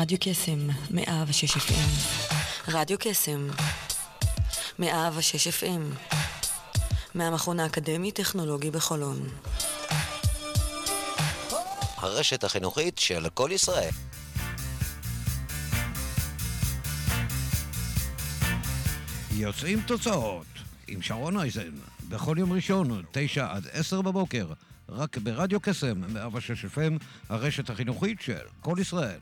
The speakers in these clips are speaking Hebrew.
רדיו קסם, מאה ושש FM. רדיו קסם, מאה ושש FM. מהמכון האקדמי-טכנולוגי בחולון. הרשת החינוכית של כל ישראל. יוצאים תוצאות עם שרון אייזן, בכל יום ראשון, תשע עד עשר בבוקר, רק ברדיו קסם, 106 FM, הרשת החינוכית של כל ישראל.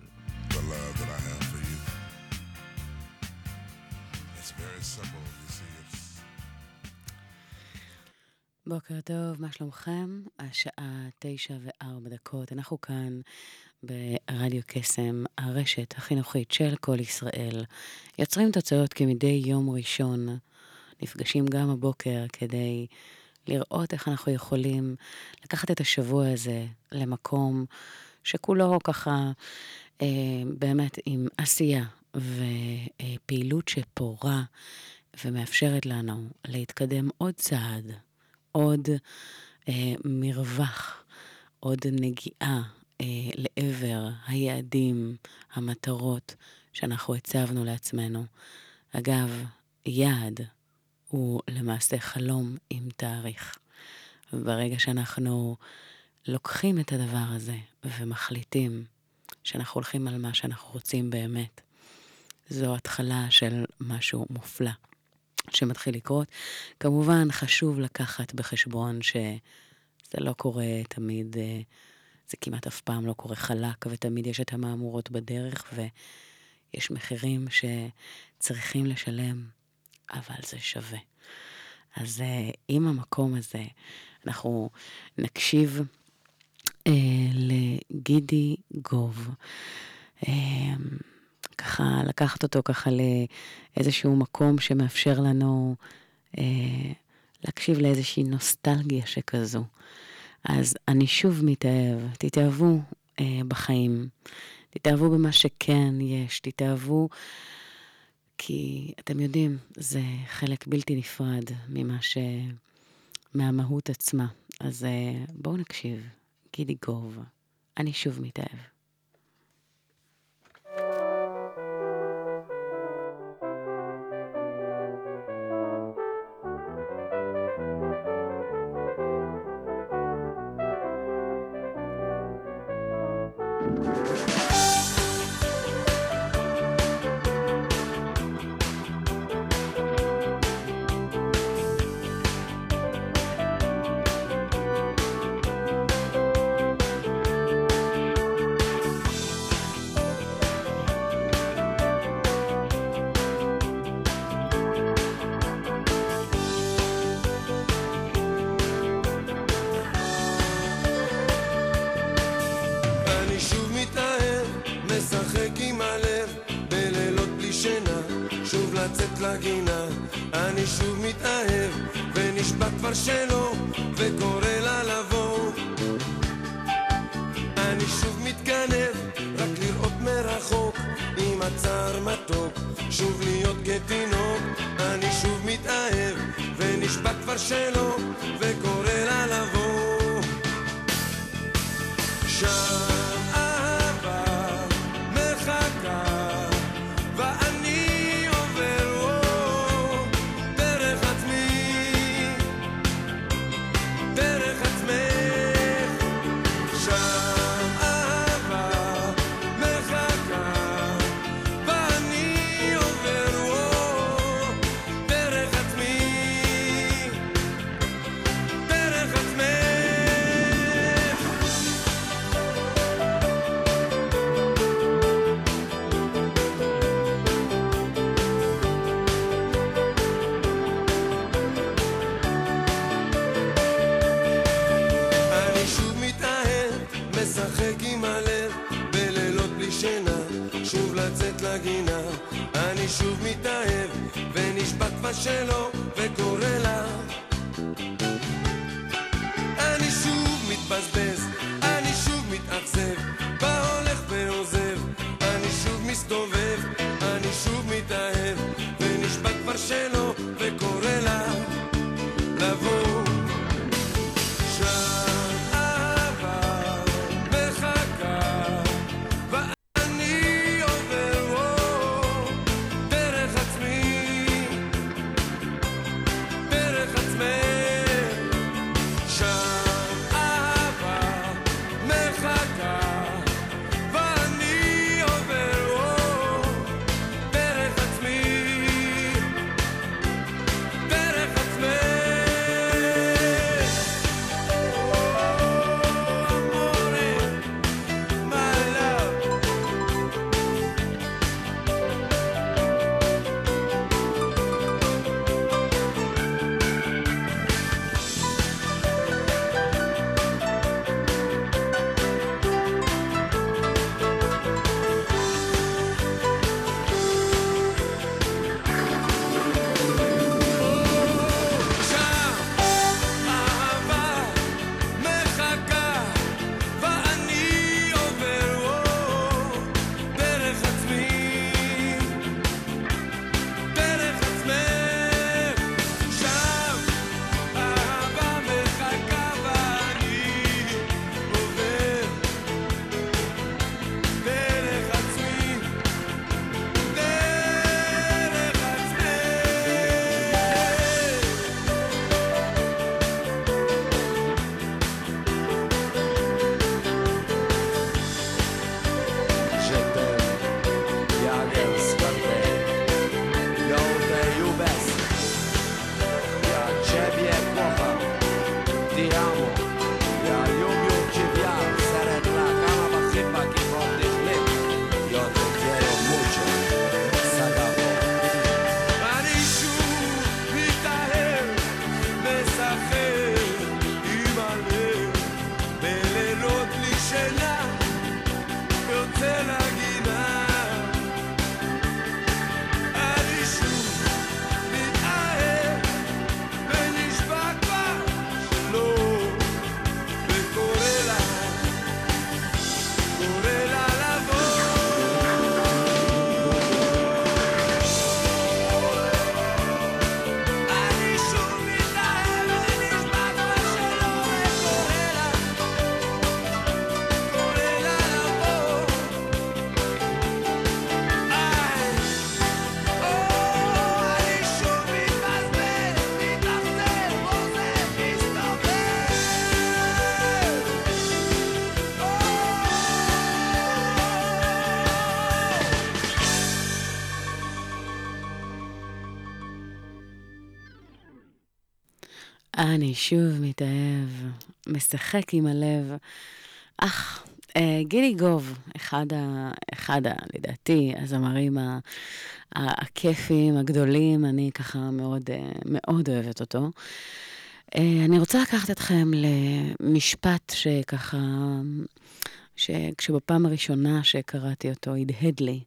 בוקר טוב, מה שלומכם? השעה תשע וארבע דקות. אנחנו כאן ברדיו קסם, הרשת החינוכית של כל ישראל. יוצרים תוצאות כמדי יום ראשון. נפגשים גם הבוקר כדי לראות איך אנחנו יכולים לקחת את השבוע הזה למקום שכולו ככה אה, באמת עם עשייה ופעילות שפורה ומאפשרת לנו להתקדם עוד צעד. עוד אה, מרווח, עוד נגיעה אה, לעבר היעדים, המטרות שאנחנו הצבנו לעצמנו. אגב, יעד הוא למעשה חלום עם תאריך. ברגע שאנחנו לוקחים את הדבר הזה ומחליטים שאנחנו הולכים על מה שאנחנו רוצים באמת, זו התחלה של משהו מופלא. שמתחיל לקרות. כמובן, חשוב לקחת בחשבון שזה לא קורה תמיד, אה, זה כמעט אף פעם לא קורה חלק, ותמיד יש את המהמורות בדרך, ויש מחירים שצריכים לשלם, אבל זה שווה. אז אה, עם המקום הזה, אנחנו נקשיב אה, לגידי גוב. אה, ככה לקחת אותו ככה לאיזשהו מקום שמאפשר לנו אה, להקשיב לאיזושהי נוסטלגיה שכזו. אז אני שוב מתאהב, תתאהבו אה, בחיים, תתאהבו במה שכן יש, תתאהבו, כי אתם יודעים, זה חלק בלתי נפרד ממה ש... מהמהות עצמה. אז אה, בואו נקשיב, גידי גוב, אני שוב מתאהב. וקורא לה לבוא. אני שוב מתגנב, רק לראות מרחוק עם הצער מתוק, שוב להיות כתינוק אני שוב מתאהב, ונשבע כבר שלא וקורא se אני שוב מתאהב, משחק עם הלב. אך, אה, גילי גוב, אחד, ה, אחד ה, לדעתי, הזמרים ה, ה, הכיפיים, הגדולים, אני ככה מאוד, אה, מאוד אוהבת אותו. אה, אני רוצה לקחת אתכם למשפט שככה, שכשבפעם הראשונה שקראתי אותו, הדהד לי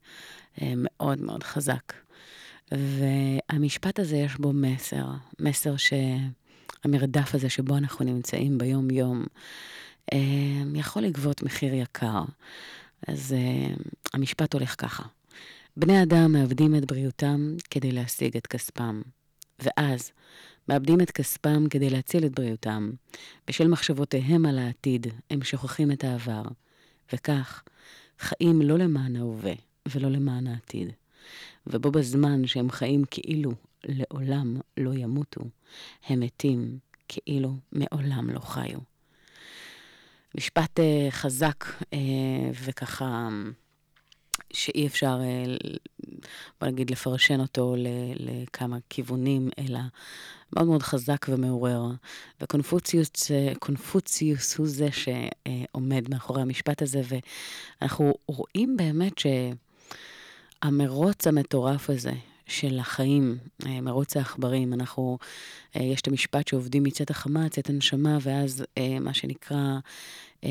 אה, מאוד מאוד חזק. והמשפט הזה יש בו מסר, מסר שהמרדף הזה שבו אנחנו נמצאים ביום-יום, אה, יכול לגבות מחיר יקר. אז המשפט הולך ככה: בני אדם מאבדים את בריאותם כדי להשיג את כספם, ואז מאבדים את כספם כדי להציל את בריאותם. בשל מחשבותיהם על העתיד, הם שוכחים את העבר, וכך חיים לא למען ההווה ולא למען העתיד. ובו בזמן שהם חיים כאילו לעולם לא ימותו, הם מתים כאילו מעולם לא חיו. משפט uh, חזק uh, וככה שאי אפשר, uh, בוא נגיד, לפרשן אותו לכמה כיוונים, אלא מאוד מאוד חזק ומעורר. וקונפוציוס קונפוציוס הוא זה שעומד מאחורי המשפט הזה, ואנחנו רואים באמת שהמרוץ המטורף הזה של החיים, מרוץ העכברים, אנחנו, יש את המשפט שעובדים מצאת החמה, צאת הנשמה, ואז מה שנקרא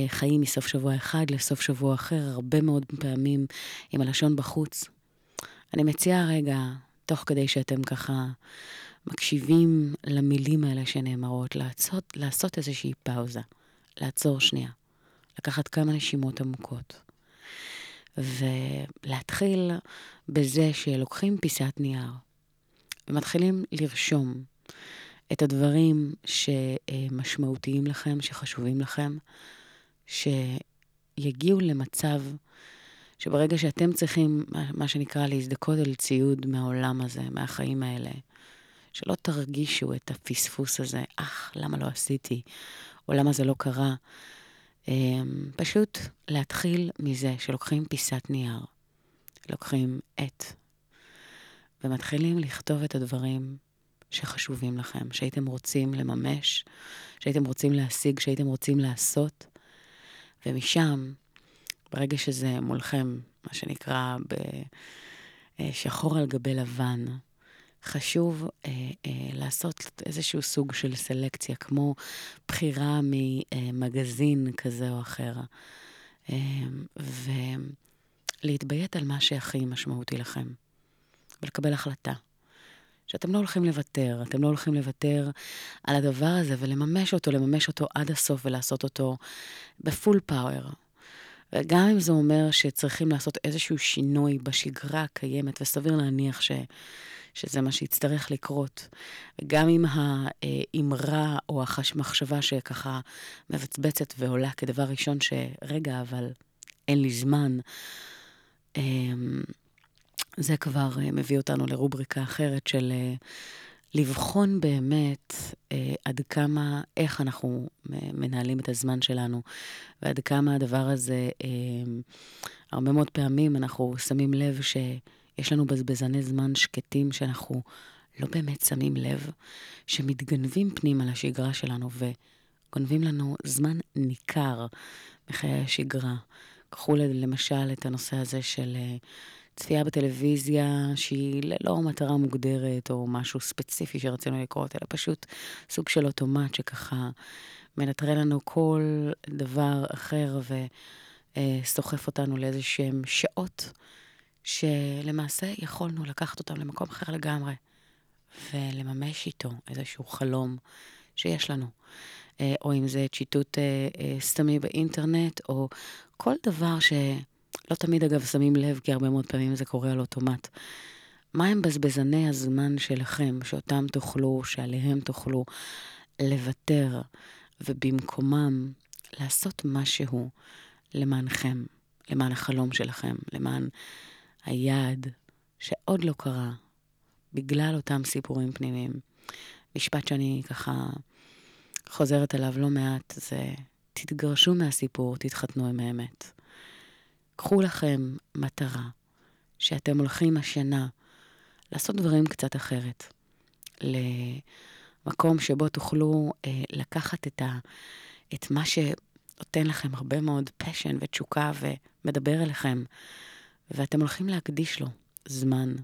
חיים מסוף שבוע אחד לסוף שבוע אחר, הרבה מאוד פעמים עם הלשון בחוץ. אני מציעה רגע, תוך כדי שאתם ככה מקשיבים למילים האלה שנאמרות, לעשות, לעשות איזושהי פאוזה, לעצור שנייה, לקחת כמה נשימות עמוקות, ולהתחיל בזה שלוקחים פיסת נייר ומתחילים לרשום את הדברים שמשמעותיים לכם, שחשובים לכם, שיגיעו למצב שברגע שאתם צריכים, מה שנקרא, להזדכות על ציוד מהעולם הזה, מהחיים האלה, שלא תרגישו את הפספוס הזה, אך, למה לא עשיתי, או למה זה לא קרה. אמ, פשוט להתחיל מזה שלוקחים פיסת נייר, לוקחים עט, ומתחילים לכתוב את הדברים שחשובים לכם, שהייתם רוצים לממש, שהייתם רוצים להשיג, שהייתם רוצים לעשות, ומשם, ברגע שזה מולכם, מה שנקרא בשחור על גבי לבן, חשוב אה, אה, לעשות איזשהו סוג של סלקציה, כמו בחירה ממגזין כזה או אחר, אה, ולהתביית על מה שהכי משמעותי לכם, ולקבל החלטה. שאתם לא הולכים לוותר, אתם לא הולכים לוותר על הדבר הזה ולממש אותו, לממש אותו עד הסוף ולעשות אותו בפול פאוור. וגם אם זה אומר שצריכים לעשות איזשהו שינוי בשגרה הקיימת, וסביר להניח ש... שזה מה שיצטרך לקרות. גם אם האמרה או המחשבה שככה מבצבצת ועולה כדבר ראשון, שרגע, אבל אין לי זמן, זה כבר אה, מביא אותנו לרובריקה אחרת של אה, לבחון באמת אה, עד כמה, איך אנחנו מנהלים את הזמן שלנו, ועד כמה הדבר הזה, הרבה מאוד פעמים אנחנו שמים לב ש... יש לנו בזבזני זמן שקטים שאנחנו לא באמת שמים לב, שמתגנבים פנימה לשגרה שלנו וגונבים לנו זמן ניכר מחיי השגרה. קחו למשל את הנושא הזה של אה, צפייה בטלוויזיה שהיא ללא מטרה מוגדרת או משהו ספציפי שרצינו לקרות, אלא פשוט סוג של אוטומט שככה מנטרל לנו כל דבר אחר וסוחף אותנו לאיזה שעות שלמעשה יכולנו לקחת אותם למקום אחר לגמרי, ולממש איתו איזשהו חלום שיש לנו. אה, או אם זה צ'יטוט אה, אה, סתמי באינטרנט, או כל דבר שלא תמיד אגב שמים לב, כי הרבה מאוד פעמים זה קורה על אוטומט. מה הם בזבזני הזמן שלכם, שאותם תוכלו, שעליהם תוכלו לוותר, ובמקומם לעשות משהו למענכם, למען החלום שלכם, למען היעד שעוד לא קרה, בגלל אותם סיפורים פנימיים. משפט שאני ככה חוזרת עליו לא מעט, זה תתגרשו מהסיפור, תתחתנו עם האמת. קחו לכם מטרה שאתם הולכים השנה לעשות דברים קצת אחרת. מקום שבו תוכלו אה, לקחת את, ה, את מה שנותן לכם הרבה מאוד פשן ותשוקה ומדבר אליכם, ואתם הולכים להקדיש לו זמן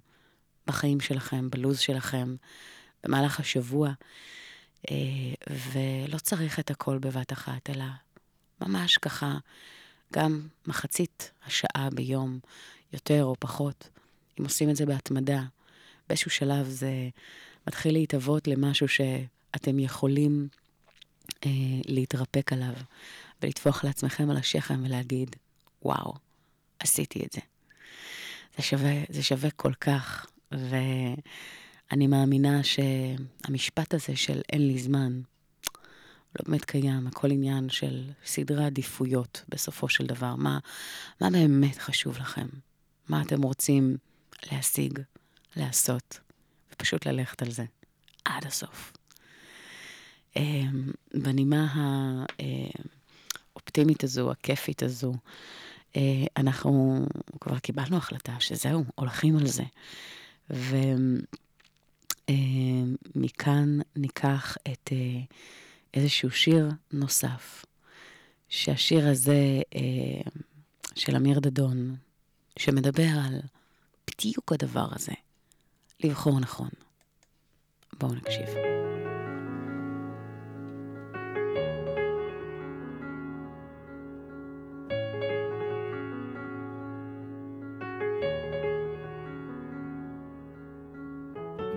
בחיים שלכם, בלוז שלכם, במהלך השבוע, ולא צריך את הכל בבת אחת, אלא ממש ככה, גם מחצית השעה ביום, יותר או פחות, אם עושים את זה בהתמדה, באיזשהו שלב זה מתחיל להתהוות למשהו שאתם יכולים אה, להתרפק עליו ולטפוח לעצמכם על השכם ולהגיד, וואו, עשיתי את זה. זה שווה, זה שווה כל כך, ואני מאמינה שהמשפט הזה של אין לי זמן, לא באמת קיים, הכל עניין של סדרי עדיפויות בסופו של דבר. מה, מה באמת חשוב לכם? מה אתם רוצים להשיג, לעשות, ופשוט ללכת על זה עד הסוף. אמ, בנימה האופטימית הזו, הכיפית הזו, אה, אנחנו כבר קיבלנו החלטה שזהו, הולכים על זה. ומכאן ניקח את אה, איזשהו שיר נוסף, שהשיר הזה אה, של אמיר דדון, שמדבר על בדיוק הדבר הזה, לבחור נכון. בואו נקשיב.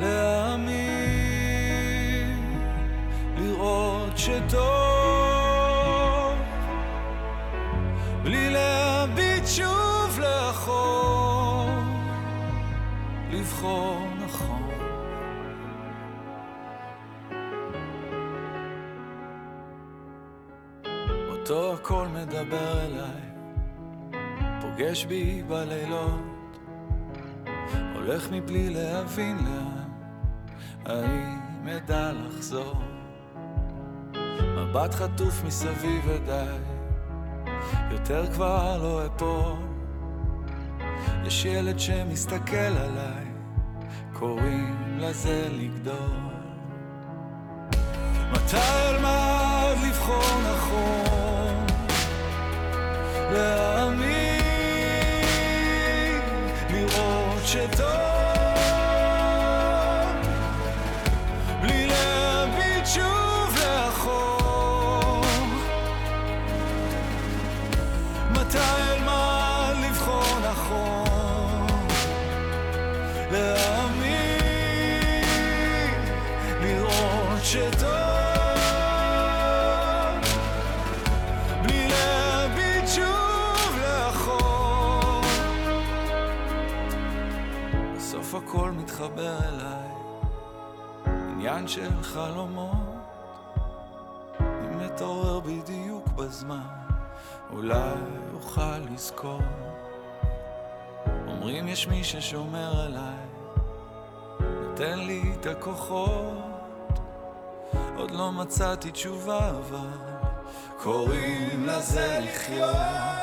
להאמין, לראות שטוב, בלי להביט שוב לאחור, לבחור נכון. אותו הכל מדבר אליי, פוגש בי בלילות. הולך מבלי להבין לאן, האם אדע לחזור? מבט חטוף מסביב ודי, יותר כבר לא אפול. יש ילד שמסתכל עליי, קוראים לזה לגדול. מתי אלמד לבחור נכון? להאמין, לראות שטוב הכל מתחבר אליי. עניין של חלומות. אם מתעורר בדיוק בזמן. אולי אוכל לזכור. אומרים יש מי ששומר עליי. נותן לי את הכוחות. עוד לא מצאתי תשובה אבל קוראים לזה לחיות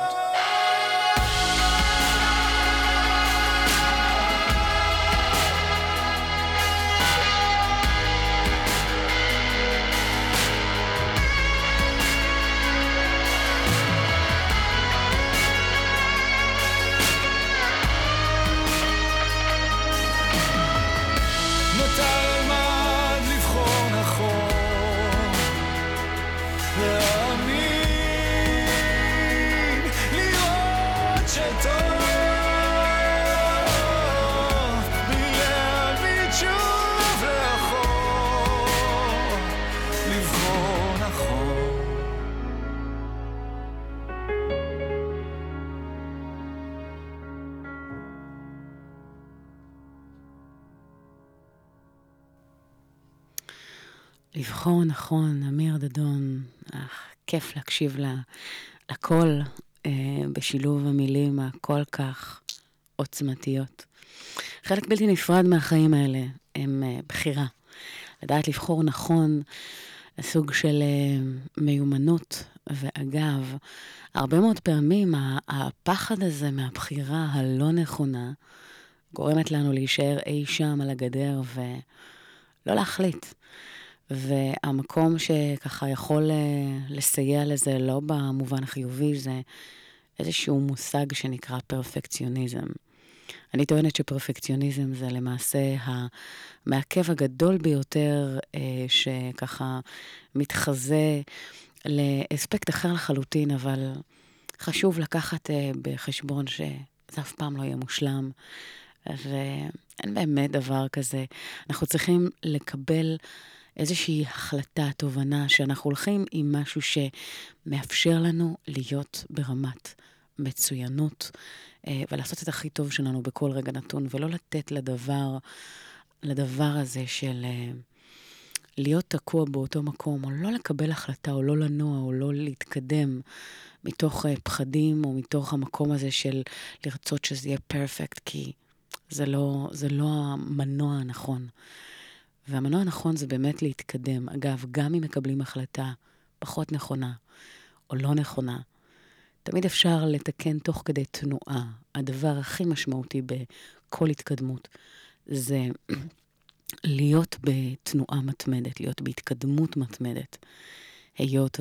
נכון, אמיר דדון, אך, כיף להקשיב לה, לקול אה, בשילוב המילים הכל כך עוצמתיות. חלק בלתי נפרד מהחיים האלה הם אה, בחירה. לדעת לבחור נכון, סוג של אה, מיומנות. ואגב, הרבה מאוד פעמים הפחד הזה מהבחירה הלא נכונה גורמת לנו להישאר אי שם על הגדר ולא להחליט. והמקום שככה יכול אה, לסייע לזה, לא במובן החיובי, זה איזשהו מושג שנקרא פרפקציוניזם. אני טוענת שפרפקציוניזם זה למעשה המעכב הגדול ביותר אה, שככה מתחזה לאספקט אחר לחלוטין, אבל חשוב לקחת אה, בחשבון שזה אף פעם לא יהיה מושלם, ואין באמת דבר כזה. אנחנו צריכים לקבל איזושהי החלטה, תובנה, שאנחנו הולכים עם משהו שמאפשר לנו להיות ברמת מצוינות, אה, ולעשות את הכי טוב שלנו בכל רגע נתון, ולא לתת לדבר, לדבר הזה של אה, להיות תקוע באותו מקום, או לא לקבל החלטה, או לא לנוע, או לא להתקדם מתוך אה, פחדים, או מתוך המקום הזה של לרצות שזה יהיה פרפקט, כי זה לא, זה לא המנוע הנכון. והמנוע הנכון זה באמת להתקדם. אגב, גם אם מקבלים החלטה פחות נכונה או לא נכונה, תמיד אפשר לתקן תוך כדי תנועה. הדבר הכי משמעותי בכל התקדמות זה להיות בתנועה מתמדת, להיות בהתקדמות מתמדת. היות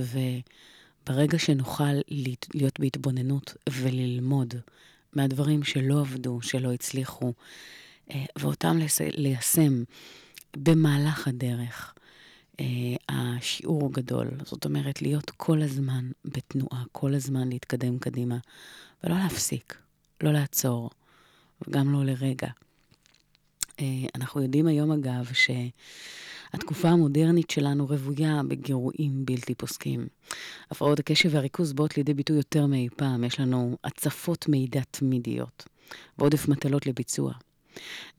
וברגע שנוכל להיות בהתבוננות וללמוד מהדברים שלא עבדו, שלא הצליחו, אה, ואותם ליישם במהלך הדרך, אה, השיעור גדול. זאת אומרת, להיות כל הזמן בתנועה, כל הזמן להתקדם קדימה, ולא להפסיק, לא לעצור, וגם לא לרגע. אה, אנחנו יודעים היום, אגב, שהתקופה המודרנית שלנו רוויה בגירויים בלתי פוסקים. הפרעות הקשב והריכוז באות לידי ביטוי יותר מאי פעם. יש לנו הצפות מידע תמידיות ועודף מטלות לביצוע.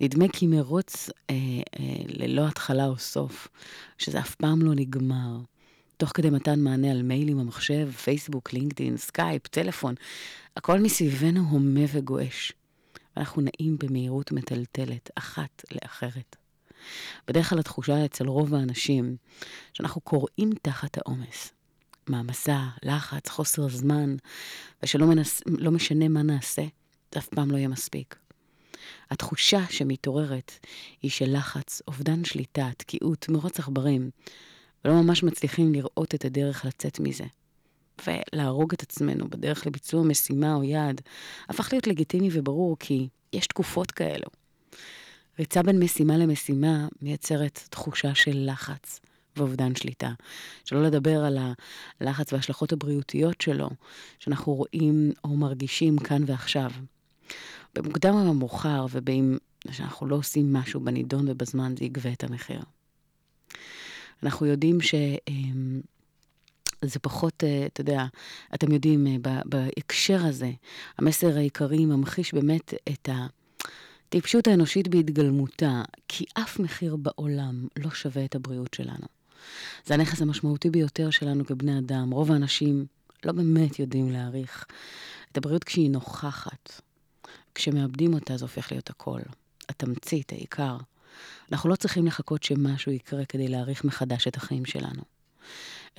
נדמה כי מרוץ אה, אה, ללא התחלה או סוף, שזה אף פעם לא נגמר. תוך כדי מתן מענה על מיילים, המחשב, פייסבוק, לינקדאין, סקייפ, טלפון, הכל מסביבנו הומה וגועש. ואנחנו נעים במהירות מטלטלת, אחת לאחרת. בדרך כלל התחושה אצל רוב האנשים, שאנחנו קוראים תחת העומס. מעמסה, לחץ, חוסר זמן, ושלא מנס, לא משנה מה נעשה, זה אף פעם לא יהיה מספיק. התחושה שמתעוררת היא של לחץ, אובדן שליטה, תקיעות, מרוץ עכברים, ולא ממש מצליחים לראות את הדרך לצאת מזה. ולהרוג את עצמנו בדרך לביצוע משימה או יעד, הפך להיות לגיטימי וברור כי יש תקופות כאלו. ריצה בין משימה למשימה מייצרת תחושה של לחץ ואובדן שליטה. שלא לדבר על הלחץ וההשלכות הבריאותיות שלו, שאנחנו רואים או מרגישים כאן ועכשיו. במוקדם או במאוחר, ובאם שאנחנו לא עושים משהו בנידון ובזמן, זה יגבה את המחיר. אנחנו יודעים ש... אמ, זה פחות, אה, אתה יודע, אתם יודעים, אה, בהקשר הזה, המסר העיקרי ממחיש באמת את הטיפשות האנושית בהתגלמותה, כי אף מחיר בעולם לא שווה את הבריאות שלנו. זה הנכס המשמעותי ביותר שלנו כבני אדם. רוב האנשים לא באמת יודעים להעריך את הבריאות כשהיא נוכחת. כשמאבדים אותה זה הופך להיות הכל. התמצית, העיקר. אנחנו לא צריכים לחכות שמשהו יקרה כדי להעריך מחדש את החיים שלנו.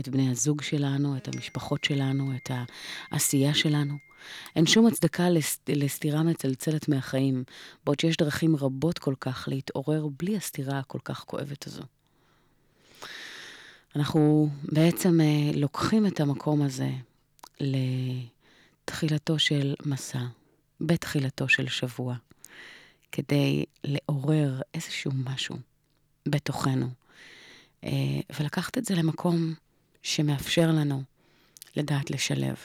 את בני הזוג שלנו, את המשפחות שלנו, את העשייה שלנו. אין שום הצדקה לס... לסתירה מצלצלת מהחיים, בעוד שיש דרכים רבות כל כך להתעורר בלי הסתירה הכל כך כואבת הזו. אנחנו בעצם אה, לוקחים את המקום הזה לתחילתו של מסע, בתחילתו של שבוע, כדי לעורר איזשהו משהו בתוכנו, אה, ולקחת את זה למקום שמאפשר לנו לדעת לשלב.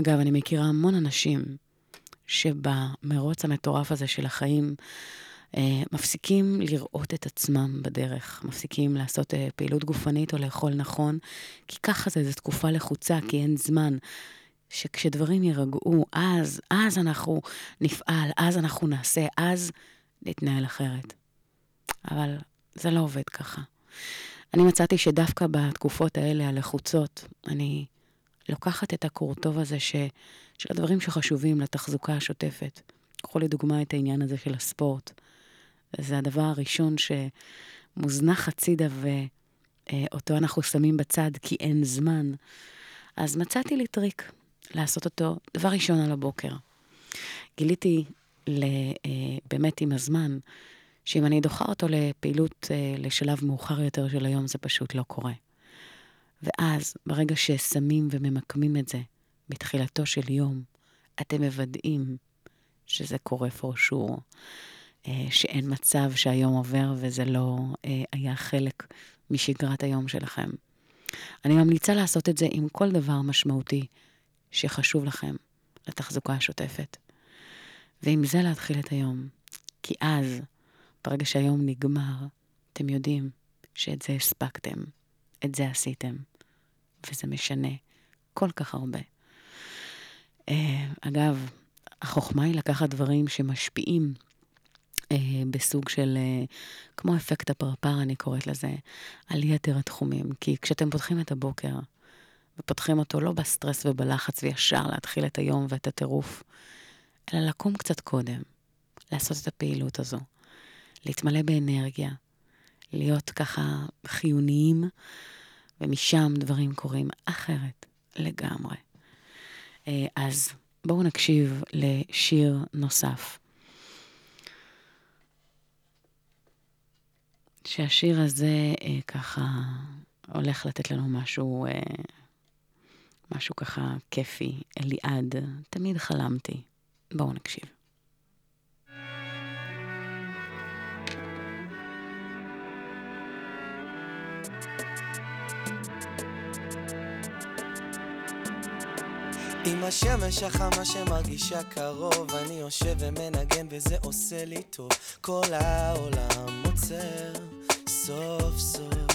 אגב, אני מכירה המון אנשים שבמרוץ המטורף הזה של החיים, אה, מפסיקים לראות את עצמם בדרך, מפסיקים לעשות אה, פעילות גופנית או לאכול נכון, כי ככה זה, זו תקופה לחוצה, כי אין זמן. שכשדברים יירגעו, אז, אז אנחנו נפעל, אז אנחנו נעשה, אז נתנהל אחרת. אבל זה לא עובד ככה. אני מצאתי שדווקא בתקופות האלה, הלחוצות, אני לוקחת את הקורטוב הזה ש, של הדברים שחשובים לתחזוקה השוטפת. קחו לדוגמה את העניין הזה של הספורט. זה הדבר הראשון שמוזנח הצידה ואותו אנחנו שמים בצד כי אין זמן. אז מצאתי לי טריק לעשות אותו דבר ראשון על הבוקר. גיליתי באמת עם הזמן, שאם אני דוחה אותו לפעילות אה, לשלב מאוחר יותר של היום, זה פשוט לא קורה. ואז, ברגע ששמים וממקמים את זה בתחילתו של יום, אתם מוודאים שזה קורה פורשור, אה, שאין מצב שהיום עובר וזה לא אה, היה חלק משגרת היום שלכם. אני ממליצה לעשות את זה עם כל דבר משמעותי שחשוב לכם לתחזוקה השוטפת. ועם זה להתחיל את היום. כי אז, ברגע שהיום נגמר, אתם יודעים שאת זה הספקתם, את זה עשיתם, וזה משנה כל כך הרבה. אה, אגב, החוכמה היא לקחת דברים שמשפיעים אה, בסוג של, אה, כמו אפקט הפרפר, אני קוראת לזה, על יתר התחומים. כי כשאתם פותחים את הבוקר, ופותחים אותו לא בסטרס ובלחץ וישר להתחיל את היום ואת הטירוף, אלא לקום קצת קודם, לעשות את הפעילות הזו, להתמלא באנרגיה, להיות ככה חיוניים, ומשם דברים קורים אחרת לגמרי. אה, אז בואו נקשיב לשיר נוסף. שהשיר הזה אה, ככה הולך לתת לנו משהו, אה, משהו ככה כיפי, אליעד, תמיד חלמתי. בואו נקשיב. עם השמש החמה שמרגישה קרוב, אני יושב ומנגן וזה עושה לי טוב. כל העולם עוצר סוף סוף.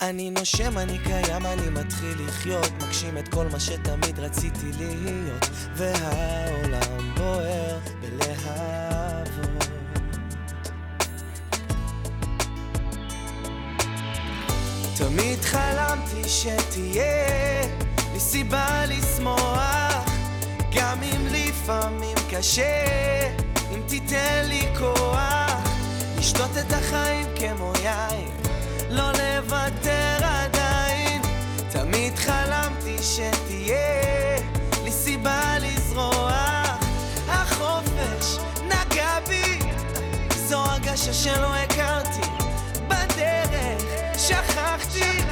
אני נושם, אני קיים, אני מתחיל לחיות, מגשים את כל מה שתמיד רציתי להיות, והעולם בוער בלהבות. תמיד חלמתי שתהיה לי סיבה לשמוח, גם אם לפעמים קשה, אם תיתן לי כוח, לשתות את החיים כמו יין. לא לוותר עדיין. תמיד חלמתי שתהיה לי סיבה לזרוח. החופש נגע בי. זו הרגשה שלא הכרתי. בדרך שכחתי.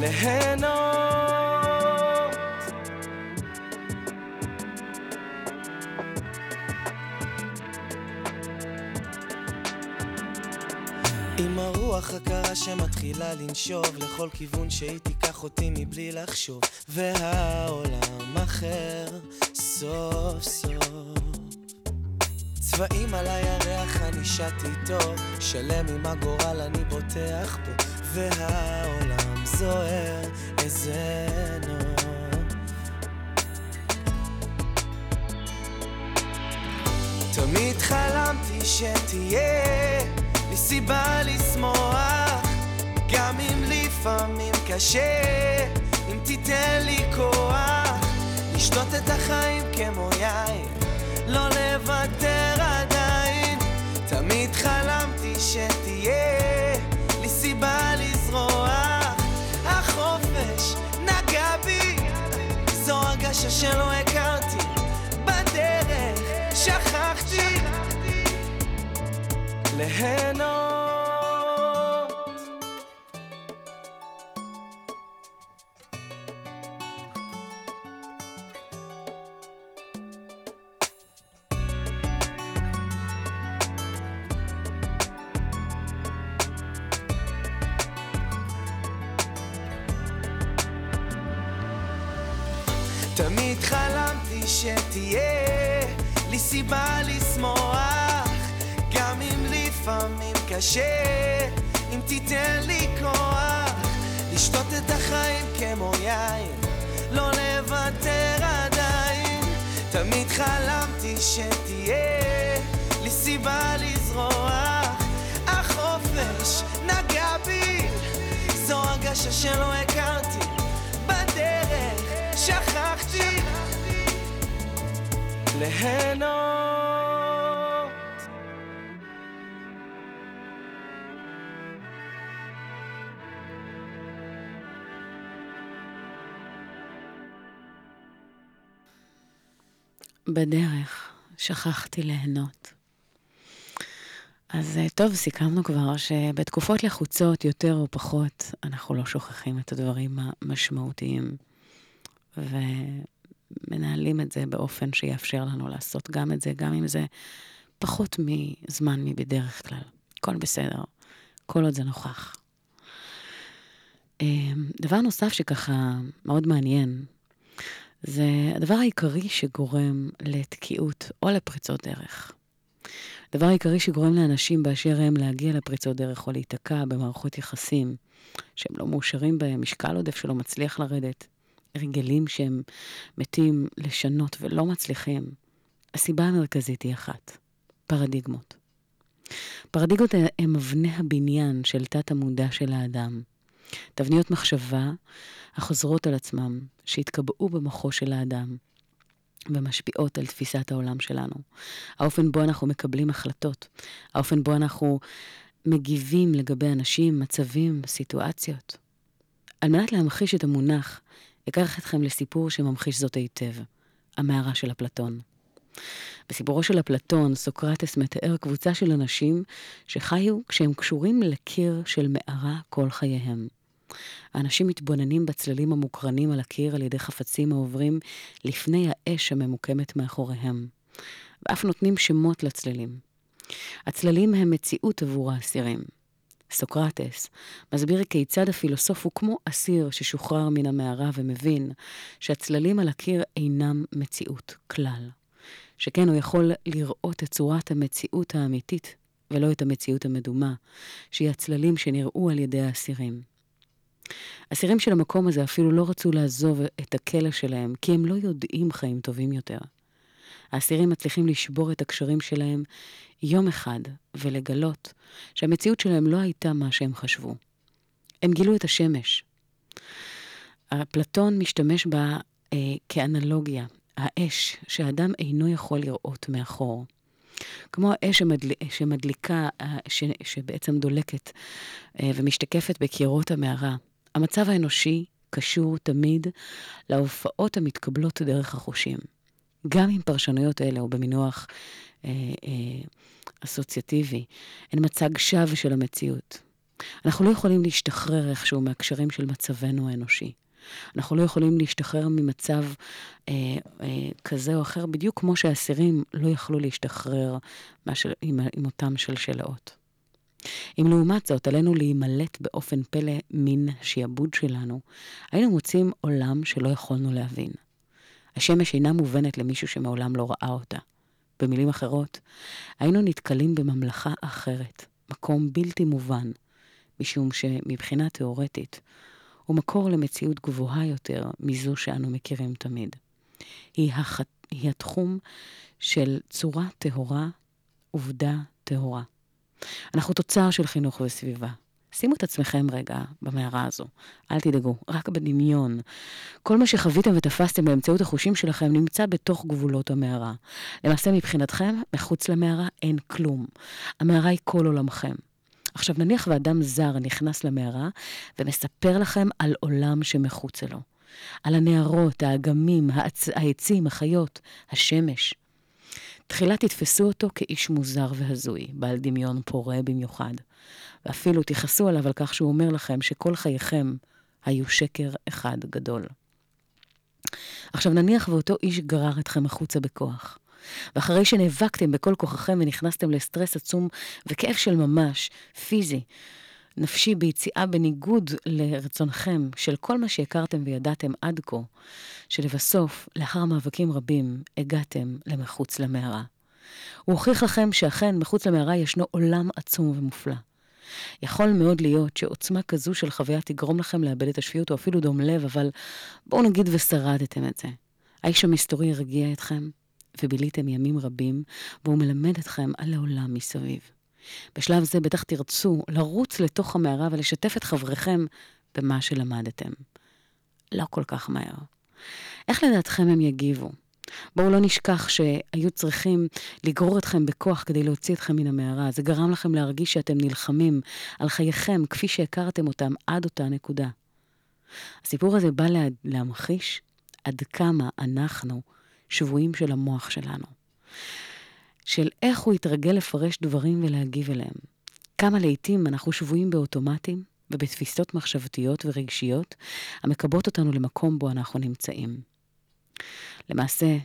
ליהנות עם הרוח הקרה שמתחילה לנשוב לכל כיוון שהיא תיקח אותי מבלי לחשוב. והעולם אחר סוף סוף. צבעים על הירח אני שט איתו שלם עם הגורל אני בוטח בו. והעולם זוהר איזה נוף. תמיד חלמתי שתהיה סיבה לשמוח, גם אם לפעמים קשה, אם תיתן לי כוח, לשתות את החיים כמו יין, לא לוותר עדיין, תמיד חלמתי שתהיה לי סיבה לזרוח, החופש נגע בי, זו הרגשה שלא הכרתי, בדרך שכחתי ליהנות תמיד לפעמים קשה. אם תיתן לי כוח לשתות את החיים כמו יין לא לוותר עדיין. תמיד חלמתי שתהיה לי סיבה לזרוח. החופש ממש נגע בי. זו הרגשה שלא הכרתי בדרך שכחתי. ליהנות בדרך שכחתי ליהנות. אז אה, טוב, סיכמנו כבר שבתקופות לחוצות יותר או פחות, אנחנו לא שוכחים את הדברים המשמעותיים, ומנהלים את זה באופן שיאפשר לנו לעשות גם את זה, גם אם זה פחות מזמן מבדרך כלל. הכל בסדר, כל עוד זה נוכח. אה, דבר נוסף שככה מאוד מעניין, זה הדבר העיקרי שגורם לתקיעות או לפריצות דרך. הדבר העיקרי שגורם לאנשים באשר הם להגיע לפריצות דרך או להיתקע במערכות יחסים שהם לא מאושרים בהם, משקל עודף שלא מצליח לרדת, הרגלים שהם מתים לשנות ולא מצליחים. הסיבה המרכזית היא אחת, פרדיגמות. פרדיגמות הן אבני הבניין של תת המודע של האדם. תבניות מחשבה החוזרות על עצמם, שהתקבעו במוחו של האדם, ומשפיעות על תפיסת העולם שלנו. האופן בו אנחנו מקבלים החלטות, האופן בו אנחנו מגיבים לגבי אנשים, מצבים, סיטואציות. על מנת להמחיש את המונח, אקח אתכם לסיפור שממחיש זאת היטב, המערה של אפלטון. בסיפורו של אפלטון, סוקרטס מתאר קבוצה של אנשים שחיו כשהם קשורים לקיר של מערה כל חייהם. האנשים מתבוננים בצללים המוקרנים על הקיר על ידי חפצים העוברים לפני האש הממוקמת מאחוריהם, ואף נותנים שמות לצללים. הצללים הם מציאות עבור האסירים. סוקרטס מסביר כיצד הפילוסוף הוא כמו אסיר ששוחרר מן המערה ומבין שהצללים על הקיר אינם מציאות כלל. שכן הוא יכול לראות את צורת המציאות האמיתית ולא את המציאות המדומה, שהיא הצללים שנראו על ידי האסירים. אסירים של המקום הזה אפילו לא רצו לעזוב את הכלא שלהם, כי הם לא יודעים חיים טובים יותר. האסירים מצליחים לשבור את הקשרים שלהם יום אחד ולגלות שהמציאות שלהם לא הייתה מה שהם חשבו. הם גילו את השמש. אפלטון משתמש בה אה, כאנלוגיה, האש שהאדם אינו יכול לראות מאחור. כמו האש שמדל... שמדליקה, אה, ש... שבעצם דולקת אה, ומשתקפת בקירות המערה. המצב האנושי קשור תמיד להופעות המתקבלות דרך החושים. גם אם פרשנויות אלה, או במינוח אה, אה, אסוציאטיבי, הן מצג שווא של המציאות. אנחנו לא יכולים להשתחרר איכשהו מהקשרים של מצבנו האנושי. אנחנו לא יכולים להשתחרר ממצב אה, אה, כזה או אחר, בדיוק כמו שהאסירים לא יכלו להשתחרר מהשל, עם, עם אותם שלשלאות. אם לעומת זאת עלינו להימלט באופן פלא מן שיעבוד שלנו, היינו מוצאים עולם שלא יכולנו להבין. השמש אינה מובנת למישהו שמעולם לא ראה אותה. במילים אחרות, היינו נתקלים בממלכה אחרת, מקום בלתי מובן, משום שמבחינה תאורטית, הוא מקור למציאות גבוהה יותר מזו שאנו מכירים תמיד. היא, הח... היא התחום של צורה טהורה, עובדה טהורה. אנחנו תוצר של חינוך וסביבה. שימו את עצמכם רגע במערה הזו. אל תדאגו, רק בדמיון. כל מה שחוויתם ותפסתם באמצעות החושים שלכם נמצא בתוך גבולות המערה. למעשה, מבחינתכם, מחוץ למערה אין כלום. המערה היא כל עולמכם. עכשיו, נניח ואדם זר נכנס למערה ומספר לכם על עולם שמחוצה לו. על הנערות, האגמים, העצ... העצים, החיות, השמש. תחילה תתפסו אותו כאיש מוזר והזוי, בעל דמיון פורה במיוחד. ואפילו תכעסו עליו על כך שהוא אומר לכם שכל חייכם היו שקר אחד גדול. עכשיו נניח ואותו איש גרר אתכם החוצה בכוח. ואחרי שנאבקתם בכל כוחכם ונכנסתם לסטרס עצום וכאב של ממש, פיזי, נפשי ביציאה בניגוד לרצונכם של כל מה שהכרתם וידעתם עד כה, שלבסוף, לאחר מאבקים רבים, הגעתם למחוץ למערה. הוא הוכיח לכם שאכן מחוץ למערה ישנו עולם עצום ומופלא. יכול מאוד להיות שעוצמה כזו של חוויה תגרום לכם לאבד את השפיות או אפילו דום לב, אבל בואו נגיד ושרדתם את זה. האיש המסתורי הרגיע אתכם, וביליתם ימים רבים, והוא מלמד אתכם על העולם מסביב. בשלב זה בטח תרצו לרוץ לתוך המערה ולשתף את חבריכם במה שלמדתם. לא כל כך מהר. איך לדעתכם הם יגיבו? בואו לא נשכח שהיו צריכים לגרור אתכם בכוח כדי להוציא אתכם מן המערה. זה גרם לכם להרגיש שאתם נלחמים על חייכם כפי שהכרתם אותם עד אותה נקודה. הסיפור הזה בא לה, להמחיש עד כמה אנחנו שבויים של המוח שלנו. של איך הוא התרגל לפרש דברים ולהגיב אליהם. כמה לעיתים אנחנו שבויים באוטומטים ובתפיסות מחשבתיות ורגשיות המקבות אותנו למקום בו אנחנו נמצאים. למעשה,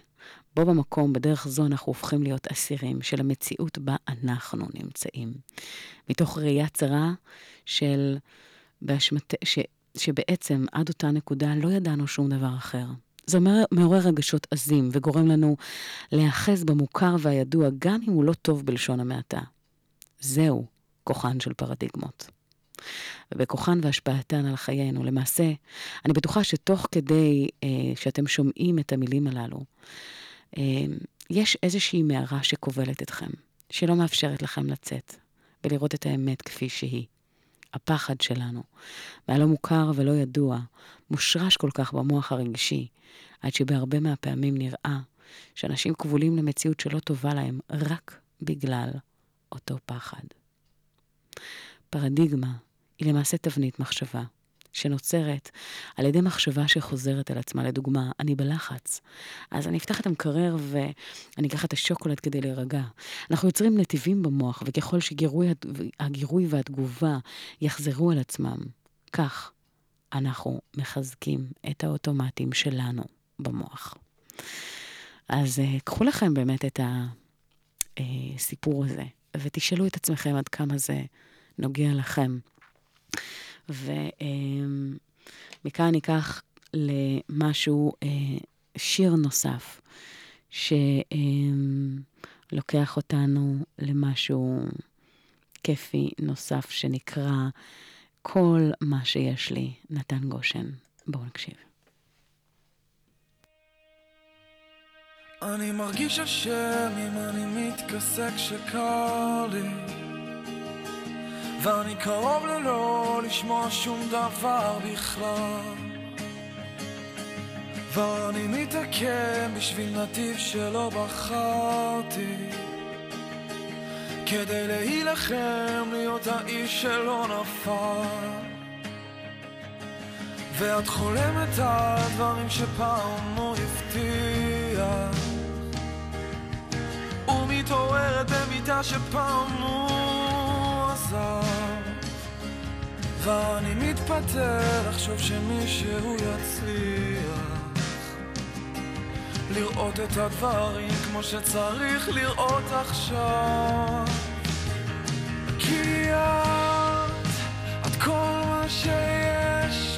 בו במקום, בדרך זו אנחנו הופכים להיות אסירים של המציאות בה אנחנו נמצאים. מתוך ראייה צרה של, באשמת, ש, שבעצם עד אותה נקודה לא ידענו שום דבר אחר. זה מעורר רגשות עזים וגורם לנו להיאחז במוכר והידוע, גם אם הוא לא טוב בלשון המעטה. זהו כוחן של פרדיגמות. ובכוחן והשפעתן על חיינו. למעשה, אני בטוחה שתוך כדי אה, שאתם שומעים את המילים הללו, אה, יש איזושהי מערה שכובלת אתכם, שלא מאפשרת לכם לצאת ולראות את האמת כפי שהיא. הפחד שלנו, והלא מוכר ולא ידוע, מושרש כל כך במוח הרגשי, עד שבהרבה מהפעמים נראה שאנשים כבולים למציאות שלא טובה להם רק בגלל אותו פחד. פרדיגמה היא למעשה תבנית מחשבה, שנוצרת על ידי מחשבה שחוזרת על עצמה. לדוגמה, אני בלחץ, אז אני אפתח את המקרר ואני אקח את השוקולד כדי להירגע. אנחנו יוצרים נתיבים במוח, וככל שהגירוי והתגובה יחזרו על עצמם, כך אנחנו מחזקים את האוטומטים שלנו במוח. אז uh, קחו לכם באמת את הסיפור אה, הזה, ותשאלו את עצמכם עד כמה זה נוגע לכם. ומכאן ניקח למשהו, אה, שיר נוסף, שלוקח אותנו למשהו כיפי נוסף שנקרא כל מה שיש לי, נתן גושן. בואו נקשיב. אני מרגיש אשם אם אני מתכסה כשקר לי ואני קרוב ללא לשמוע שום דבר בכלל. ואני מתעכב בשביל נתיב שלא בחרתי. כדי להילחם להיות האיש שלא נפל. ואת חולמת על דברים שפעם הוא הבטיח. ומתעוררת במיטה שפעם הוא עזב ואני מתפטר לחשוב שמישהו יצליח לראות את הדברים כמו שצריך לראות עכשיו. כי את, את כל מה שיש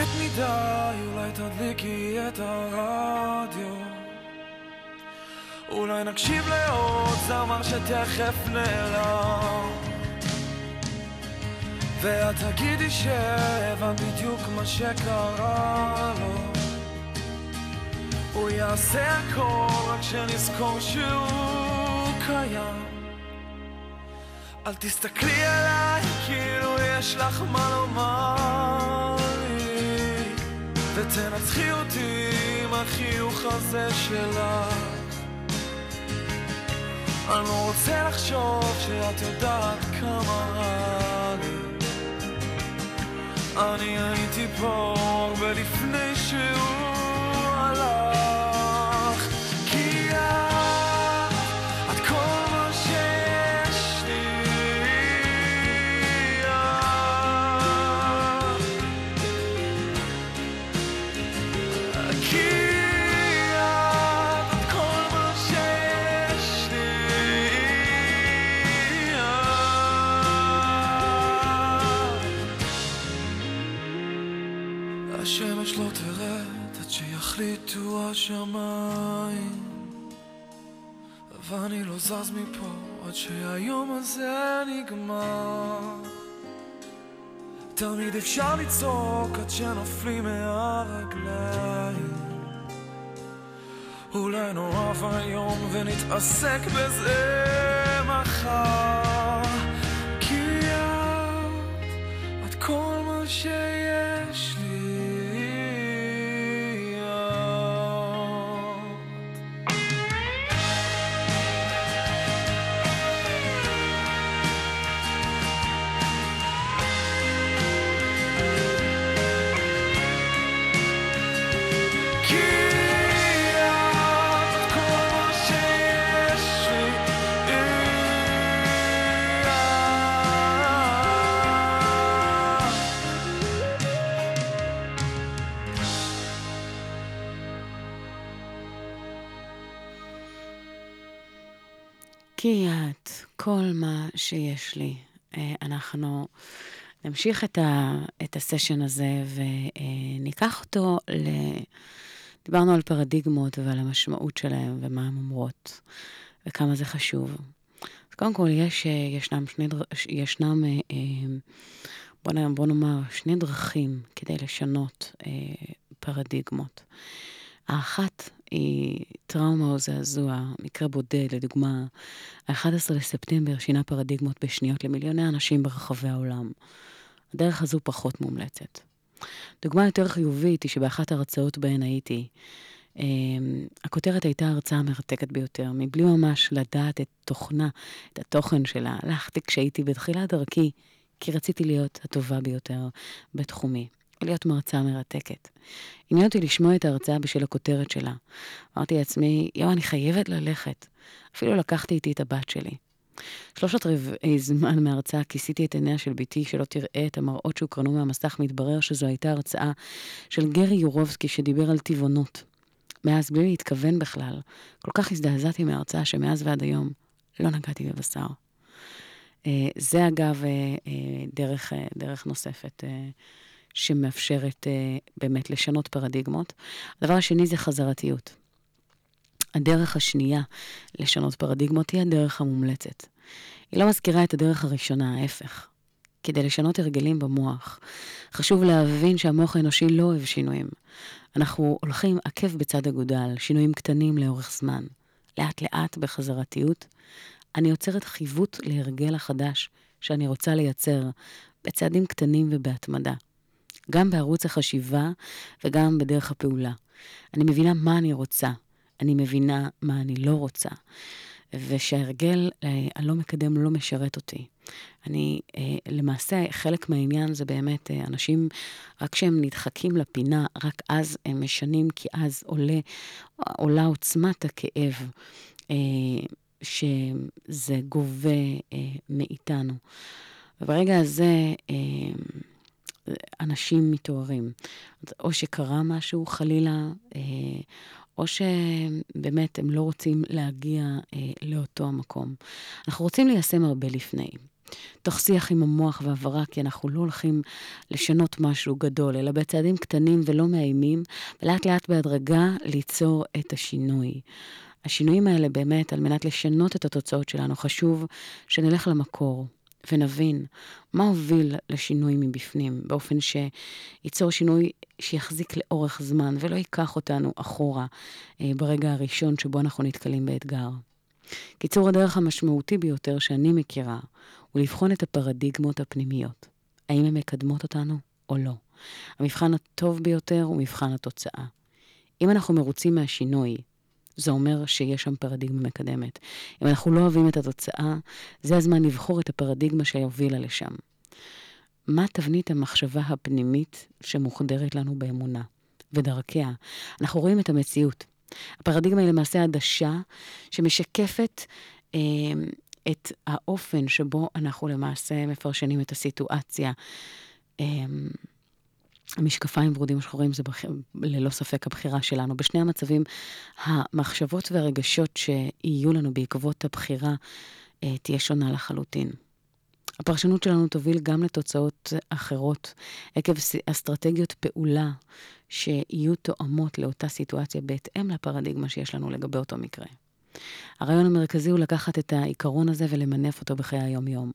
שקט מדי, אולי תדליקי את הרדיו. אולי נקשיב לעוד זמר שתכף נעלם. ואת תגידי שהבנת בדיוק מה שקרה לו. הוא יעשה הכל רק שנזכור שהוא קיים. אל תסתכלי עליי כאילו יש לך מה לומר ותנצחי אותי עם החיוך הזה שלך. אני לא רוצה לחשוב שאת יודעת כמה רע לי. אני הייתי פה הרבה לפני שהוא השמיים ואני לא זז מפה עד שהיום הזה נגמר. תמיד אפשר לצעוק עד שנופלים מהרגליים. אולי נורא ואיום ונתעסק בזה מחר. כי את, את כל מה שיש כי את כל מה שיש לי. אה, אנחנו נמשיך את, ה, את הסשן הזה וניקח אותו ל... דיברנו על פרדיגמות ועל המשמעות שלהם ומה הן אומרות וכמה זה חשוב. אז קודם כל, יש, אה, ישנם, שני, ישנם אה, בוא, בוא נאמר, שני דרכים כדי לשנות פרדיגמות. האחת טראומה או זעזוע, מקרה בודד, לדוגמה, ה-11 לספטמבר שינה פרדיגמות בשניות למיליוני אנשים ברחבי העולם. הדרך הזו פחות מומלצת. דוגמה יותר חיובית היא שבאחת ההרצאות בהן הייתי, um, הכותרת הייתה הרצאה המרתקת ביותר, מבלי ממש לדעת את תוכנה, את התוכן שלה. הלכתי כשהייתי בתחילת דרכי, כי רציתי להיות הטובה ביותר בתחומי. להיות מרצה מרתקת. עניין אותי לשמוע את ההרצאה בשל הכותרת שלה. אמרתי לעצמי, יואו, אני חייבת ללכת. אפילו לקחתי איתי את הבת שלי. שלושת רבעי זמן מההרצאה כיסיתי את עיניה של בתי שלא תראה את המראות שהוקרנו מהמסך, מתברר שזו הייתה הרצאה של גרי יורובסקי שדיבר על טבעונות. מאז, בלי להתכוון בכלל, כל כך הזדעזעתי מההרצאה שמאז ועד היום לא נגעתי בבשר. אה, זה אגב אה, אה, דרך, דרך נוספת שמאפשרת uh, באמת לשנות פרדיגמות. הדבר השני זה חזרתיות. הדרך השנייה לשנות פרדיגמות היא הדרך המומלצת. היא לא מזכירה את הדרך הראשונה, ההפך. כדי לשנות הרגלים במוח, חשוב להבין שהמוח האנושי לא אוהב שינויים. אנחנו הולכים עקב בצד אגודל, שינויים קטנים לאורך זמן. לאט לאט בחזרתיות, אני יוצרת חיווט להרגל החדש שאני רוצה לייצר, בצעדים קטנים ובהתמדה. גם בערוץ החשיבה וגם בדרך הפעולה. אני מבינה מה אני רוצה, אני מבינה מה אני לא רוצה, ושההרגל אה, הלא מקדם לא משרת אותי. אני, אה, למעשה, חלק מהעניין זה באמת אה, אנשים, רק כשהם נדחקים לפינה, רק אז הם משנים, כי אז עולה, עולה עוצמת הכאב. שזה גובה מאיתנו. וברגע הזה, אנשים מתעוררים. או שקרה משהו, חלילה, אה, או שבאמת הם לא רוצים להגיע אה, לאותו המקום. אנחנו רוצים ליישם הרבה לפני. תוך שיח עם המוח והעברה, כי אנחנו לא הולכים לשנות משהו גדול, אלא בצעדים קטנים ולא מאיימים, ולאט לאט בהדרגה ליצור את השינוי. השינויים האלה באמת, על מנת לשנות את התוצאות שלנו, חשוב שנלך למקור. ונבין מה הוביל לשינוי מבפנים, באופן שייצור שינוי שיחזיק לאורך זמן ולא ייקח אותנו אחורה אה, ברגע הראשון שבו אנחנו נתקלים באתגר. קיצור הדרך המשמעותי ביותר שאני מכירה הוא לבחון את הפרדיגמות הפנימיות. האם הן מקדמות אותנו או לא. המבחן הטוב ביותר הוא מבחן התוצאה. אם אנחנו מרוצים מהשינוי, זה אומר שיש שם פרדיגמה מקדמת. אם אנחנו לא אוהבים את התוצאה, זה הזמן לבחור את הפרדיגמה שהובילה לשם. מה תבנית המחשבה הפנימית שמוחדרת לנו באמונה ודרכיה? אנחנו רואים את המציאות. הפרדיגמה היא למעשה עדשה שמשקפת אה, את האופן שבו אנחנו למעשה מפרשנים את הסיטואציה. אה, המשקפיים ורודים שחורים זה בח... ללא ספק הבחירה שלנו. בשני המצבים, המחשבות והרגשות שיהיו לנו בעקבות הבחירה אה, תהיה שונה לחלוטין. הפרשנות שלנו תוביל גם לתוצאות אחרות, עקב אסטרטגיות פעולה שיהיו תואמות לאותה סיטואציה בהתאם לפרדיגמה שיש לנו לגבי אותו מקרה. הרעיון המרכזי הוא לקחת את העיקרון הזה ולמנף אותו בחיי היום-יום.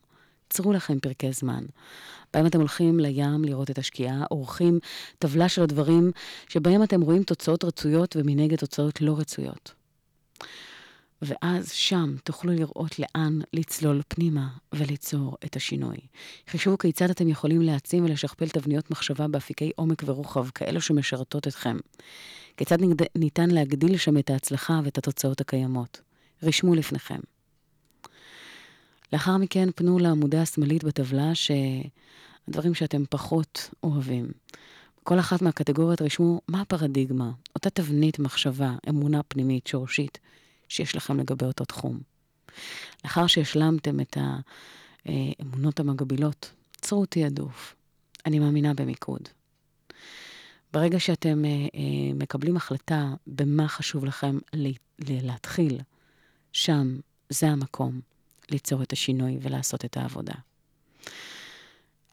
צרו לכם פרקי זמן. בהם אתם הולכים לים לראות את השקיעה, עורכים טבלה של הדברים שבהם אתם רואים תוצאות רצויות ומנגד תוצאות לא רצויות. ואז שם תוכלו לראות לאן לצלול פנימה וליצור את השינוי. חישבו כיצד אתם יכולים להעצים ולשכפל תבניות מחשבה באפיקי עומק ורוחב, כאלו שמשרתות אתכם. כיצד ניתן להגדיל שם את ההצלחה ואת התוצאות הקיימות. רשמו לפניכם. לאחר מכן פנו לעמודה השמאלית בטבלה שהדברים שאתם פחות אוהבים. כל אחת מהקטגוריות רשמו מה הפרדיגמה, אותה תבנית מחשבה, אמונה פנימית, שורשית, שיש לכם לגבי אותו תחום. לאחר שהשלמתם את האמונות המגבילות, צרו תעדוף. אני מאמינה במיקוד. ברגע שאתם אה, אה, מקבלים החלטה במה חשוב לכם להתחיל, שם זה המקום ליצור את השינוי ולעשות את העבודה.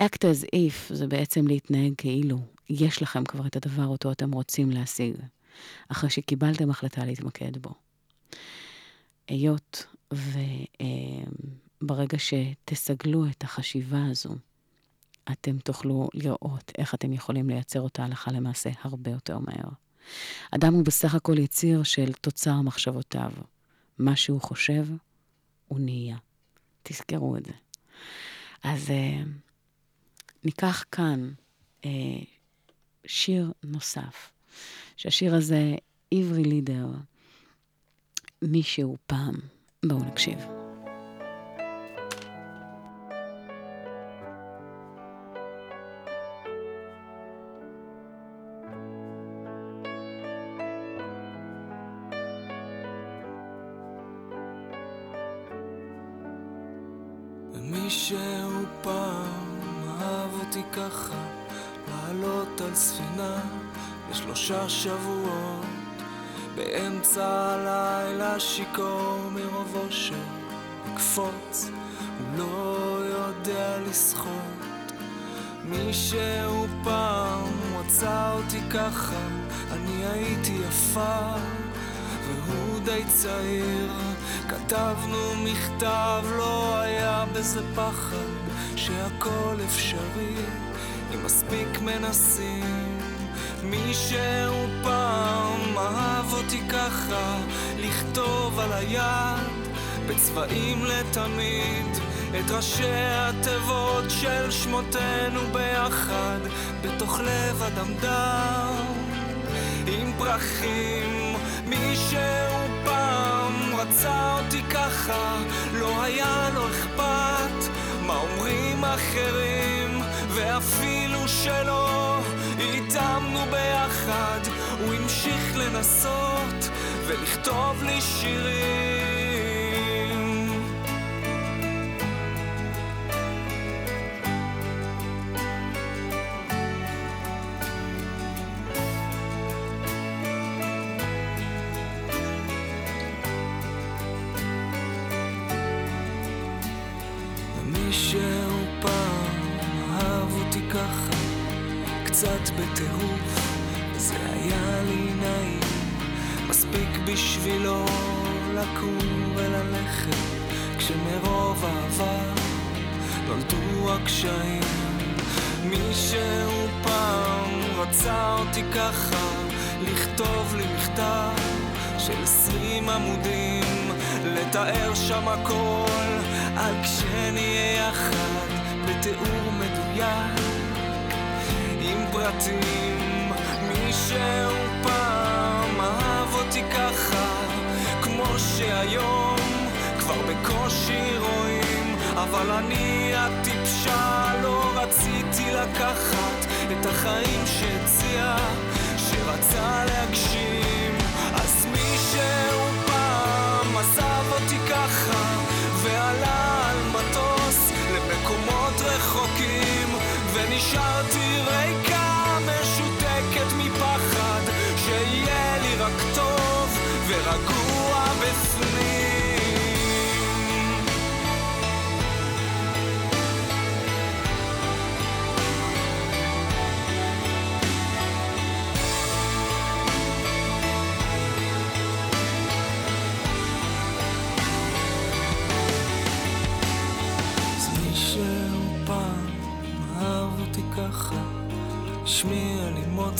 act as if זה בעצם להתנהג כאילו יש לכם כבר את הדבר אותו אתם רוצים להשיג, אחרי שקיבלתם החלטה להתמקד בו. היות וברגע שתסגלו את החשיבה הזו, אתם תוכלו לראות איך אתם יכולים לייצר אותה הלכה למעשה הרבה יותר מהר. אדם הוא בסך הכל יציר של תוצר מחשבותיו. מה שהוא חושב, הוא נהיה. תזכרו את זה. אז uh, ניקח כאן uh, שיר נוסף, שהשיר הזה, עברי לידר, מישהו פעם. בואו נקשיב. מישהו פעם אהב אותי ככה, לעלות על ספינה לשלושה שבועות באמצע הלילה שיכור מרוב אושר, לקפוץ, הוא לא יודע לשחות. מישהו פעם רצה אותי ככה, אני הייתי יפה, והוא די צעיר. כתבנו מכתב, לא היה בזה פחד, שהכל אפשרי, אם מספיק מנסים. מישהו פעם אהב אותי ככה, לכתוב על היד בצבעים לתמיד את ראשי התיבות של שמותינו ביחד בתוך לב אדמדם עם פרחים מישהו פעם רצה אותי ככה לא היה לו אכפת מה אומרים אחרים ואפילו שלא התאמנו ביחד, הוא המשיך לנסות ולכתוב לי שירים. בשבילו לקום וללכת, כשמרוב אהבה נולדו הקשיים. מישהו פעם רצה אותי ככה, לכתוב לי מכתב של עשרים עמודים, לתאר שם הכל, על כשנהיה יחד, בתיאור מדויק. עם פרטים מישהו שהיום כבר בקושי רואים אבל אני הטיפשה לא רציתי לקחת את החיים שהציע שרצה להגשים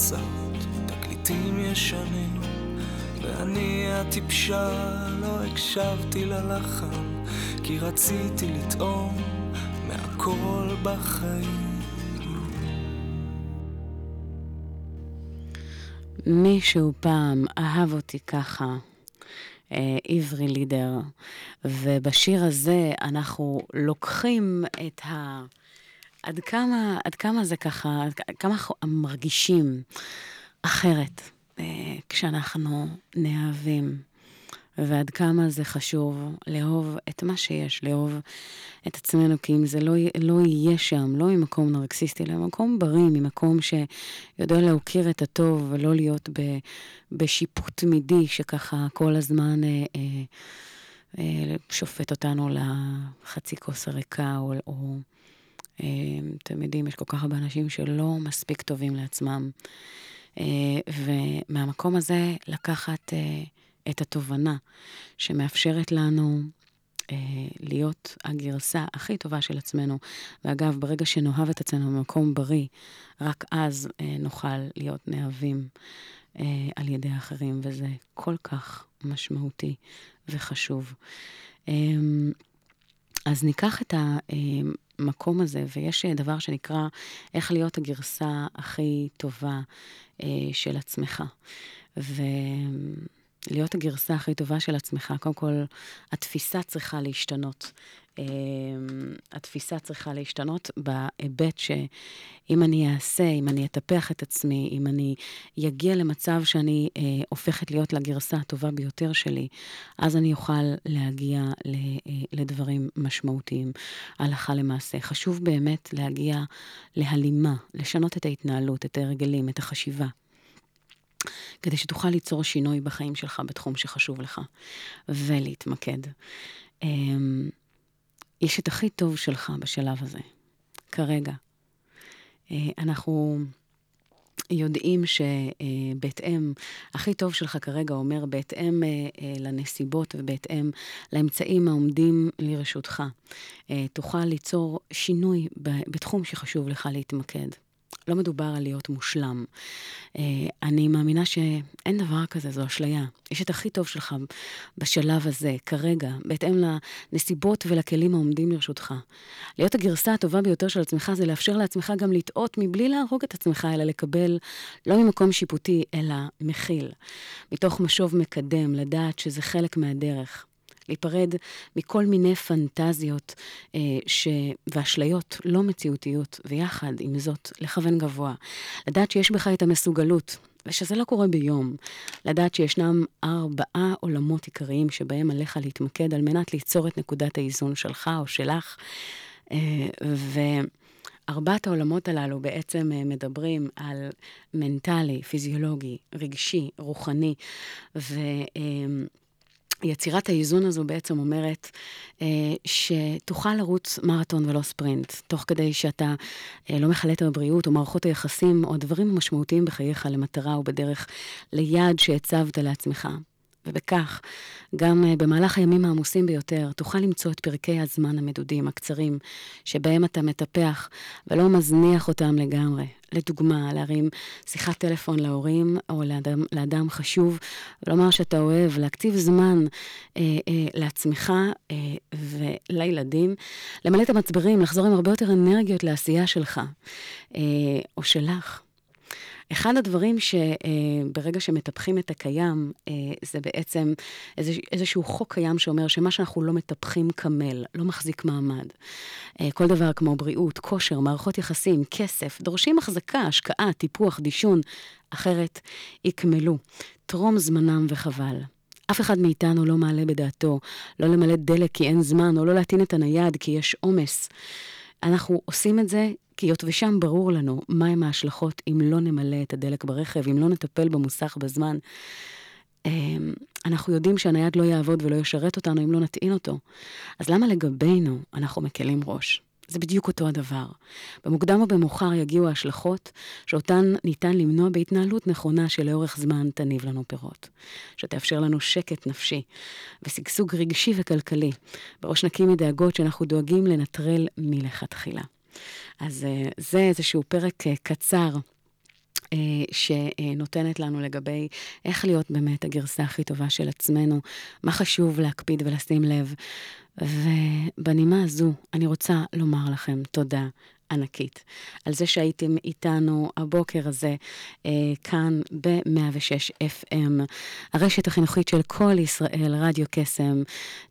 מוצרט, תקליטים ישנים, ואני הטיפשה לא הקשבתי ללחן, כי רציתי לטעום מהכל בחיים. מישהו פעם אהב אותי ככה, אה, עברי לידר, ובשיר הזה אנחנו לוקחים את ה... עד כמה, עד כמה זה ככה, עד כמה אנחנו מרגישים אחרת אה, כשאנחנו נאהבים. ועד כמה זה חשוב לאהוב את מה שיש, לאהוב את עצמנו, כי אם זה לא, לא יהיה שם, לא ממקום נרקסיסטי, אלא ממקום בריא, ממקום שיודע להוקיר את הטוב ולא להיות ב, בשיפוט תמידי שככה כל הזמן אה, אה, אה, שופט אותנו לחצי כוס הריקה, או, או אתם יודעים, יש כל כך הרבה אנשים שלא מספיק טובים לעצמם. אה, ומהמקום הזה לקחת... אה, את התובנה שמאפשרת לנו אה, להיות הגרסה הכי טובה של עצמנו. ואגב, ברגע שנאהב את עצמנו במקום בריא, רק אז נוכל להיות נאהבים אה, על ידי האחרים, וזה כל כך משמעותי וחשוב. אה, אז ניקח את המקום הזה, ויש דבר שנקרא איך להיות הגרסה הכי טובה אה, של עצמך. ו... להיות הגרסה הכי טובה של עצמך, קודם כל, התפיסה צריכה להשתנות. אמ, התפיסה צריכה להשתנות בהיבט שאם אני אעשה, אם אני אטפח את עצמי, אם אני אגיע למצב שאני אה, הופכת להיות לגרסה הטובה ביותר שלי, אז אני אוכל להגיע ל, אה, לדברים משמעותיים הלכה למעשה. חשוב באמת להגיע להלימה, לשנות את ההתנהלות, את ההרגלים, את החשיבה. כדי שתוכל ליצור שינוי בחיים שלך בתחום שחשוב לך, ולהתמקד. אמ, יש את הכי טוב שלך בשלב הזה, כרגע. אה, אנחנו יודעים שבהתאם, הכי טוב שלך כרגע אומר בהתאם אה, אה, לנסיבות ובהתאם לאמצעים העומדים לרשותך, תוכל ליצור שינוי בתחום שחשוב לך להתמקד. לא מדובר על להיות מושלם. אה, אני מאמינה שאין דבר כזה, זו אשליה. יש את הכי טוב שלך בשלב הזה, כרגע, בהתאם לנסיבות ולכלים העומדים לרשותך. להיות הגרסה הטובה ביותר של עצמך זה לאפשר לעצמך גם לטעות מבלי להרוג את עצמך, אלא לקבל לא ממקום שיפוטי, אלא מכיל. מתוך משוב מקדם, לדעת שזה חלק מהדרך. להיפרד מכל מיני פנטזיות אה, ש... ואשליות לא מציאותיות, ויחד עם זאת, לכוון גבוה. לדעת שיש בך את המסוגלות. ושזה לא קורה ביום. לדעת שישנם ארבעה עולמות עיקריים שבהם עליך להתמקד על מנת ליצור את נקודת האיזון שלך או שלך. אה, וארבעת העולמות הללו בעצם אה, מדברים על מנטלי, פיזיולוגי, רגשי, רוחני, ו... אה, יצירת האיזון הזו בעצם אומרת אה, שתוכל לרוץ מרתון ולא ספרינט, תוך כדי שאתה אה, לא מחלט בבריאות או מערכות היחסים או הדברים המשמעותיים בחייך למטרה או בדרך ליעד שהצבת לעצמך. ובכך, גם uh, במהלך הימים העמוסים ביותר, תוכל למצוא את פרקי הזמן המדודים, הקצרים, שבהם אתה מטפח ולא מזניח אותם לגמרי. לדוגמה, להרים שיחת טלפון להורים או לאדם, לאדם חשוב, ולומר שאתה אוהב, להקציב זמן אה, אה, לעצמך אה, ולילדים, למלא את המצברים, לחזור עם הרבה יותר אנרגיות לעשייה שלך אה, או שלך. אחד הדברים שברגע שמטפחים את הקיים, אה, זה בעצם איזשהו חוק קיים שאומר שמה שאנחנו לא מטפחים קמל, לא מחזיק מעמד. אה, כל דבר כמו בריאות, כושר, מערכות יחסים, כסף, דורשים החזקה, השקעה, טיפוח, דישון, אחרת יקמלו. תרום זמנם וחבל. אף אחד מאיתנו לא מעלה בדעתו לא למלא דלק כי אין זמן, או לא להטעין את הנייד כי יש עומס. אנחנו עושים את זה כי היות ושם ברור לנו מהם ההשלכות אם לא נמלא את הדלק ברכב, אם לא נטפל במוסך בזמן. אמ, אנחנו יודעים שהנייד לא יעבוד ולא ישרת אותנו אם לא נטעין אותו. אז למה לגבינו אנחנו מקלים ראש? זה בדיוק אותו הדבר. במוקדם או במאוחר יגיעו ההשלכות שאותן ניתן למנוע בהתנהלות נכונה שלאורך זמן תניב לנו פירות. שתאפשר לנו שקט נפשי ושגשוג רגשי וכלכלי, בראש נקי מדאגות שאנחנו דואגים לנטרל מלכתחילה. אז אה, זה איזשהו פרק אה, קצר. אה, שנותנת לנו לגבי איך להיות באמת הגרסה הכי טובה של עצמנו, מה חשוב להקפיד ולשים לב. ובנימה הזו, אני רוצה לומר לכם תודה ענקית על זה שהייתם איתנו הבוקר הזה אה, כאן ב-106 FM, הרשת החינוכית של כל ישראל, רדיו קסם.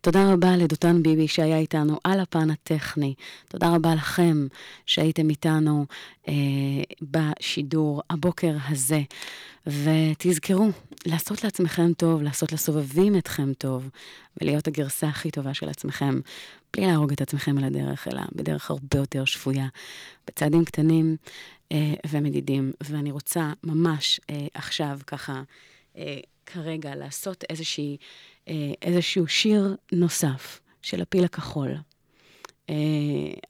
תודה רבה לדותן ביבי שהיה איתנו על הפן הטכני. תודה רבה לכם שהייתם איתנו אה, בשידור הבוקר הזה. ותזכרו, לעשות לעצמכם טוב, לעשות לסובבים אתכם טוב, ולהיות הגרסה הכי טובה של עצמכם, בלי להרוג את עצמכם על הדרך, אלא בדרך הרבה יותר שפויה, בצעדים קטנים אה, ומדידים. ואני רוצה ממש אה, עכשיו, ככה, אה, כרגע, לעשות איזושהי, אה, איזשהו שיר נוסף של הפיל הכחול. אה,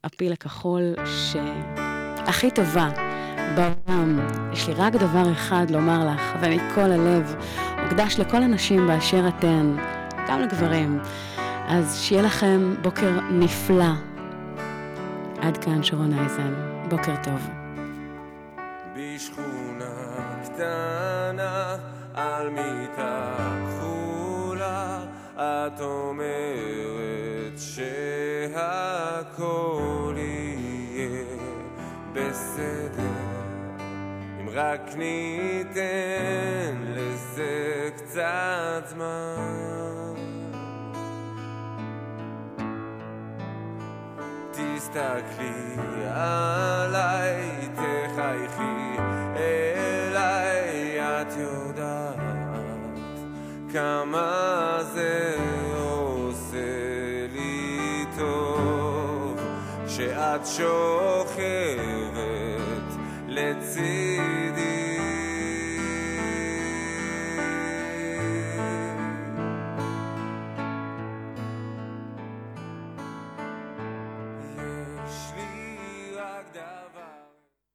הפיל הכחול שהכי טובה. בעולם. יש לי רק דבר אחד לומר לך, ומכל הלב, מוקדש לכל הנשים באשר אתן, גם לגברים. אז שיהיה לכם בוקר נפלא. עד כאן שרון אייזן, בוקר טוב. בשכונה קטנה על מיטה כחולה את אומרת שהכל יהיה בסדר רק ניתן לזה קצת זמן. תסתכלי עליי, תחייכי אליי, את יודעת כמה זה עושה לי טוב שאת שוכבת לצידי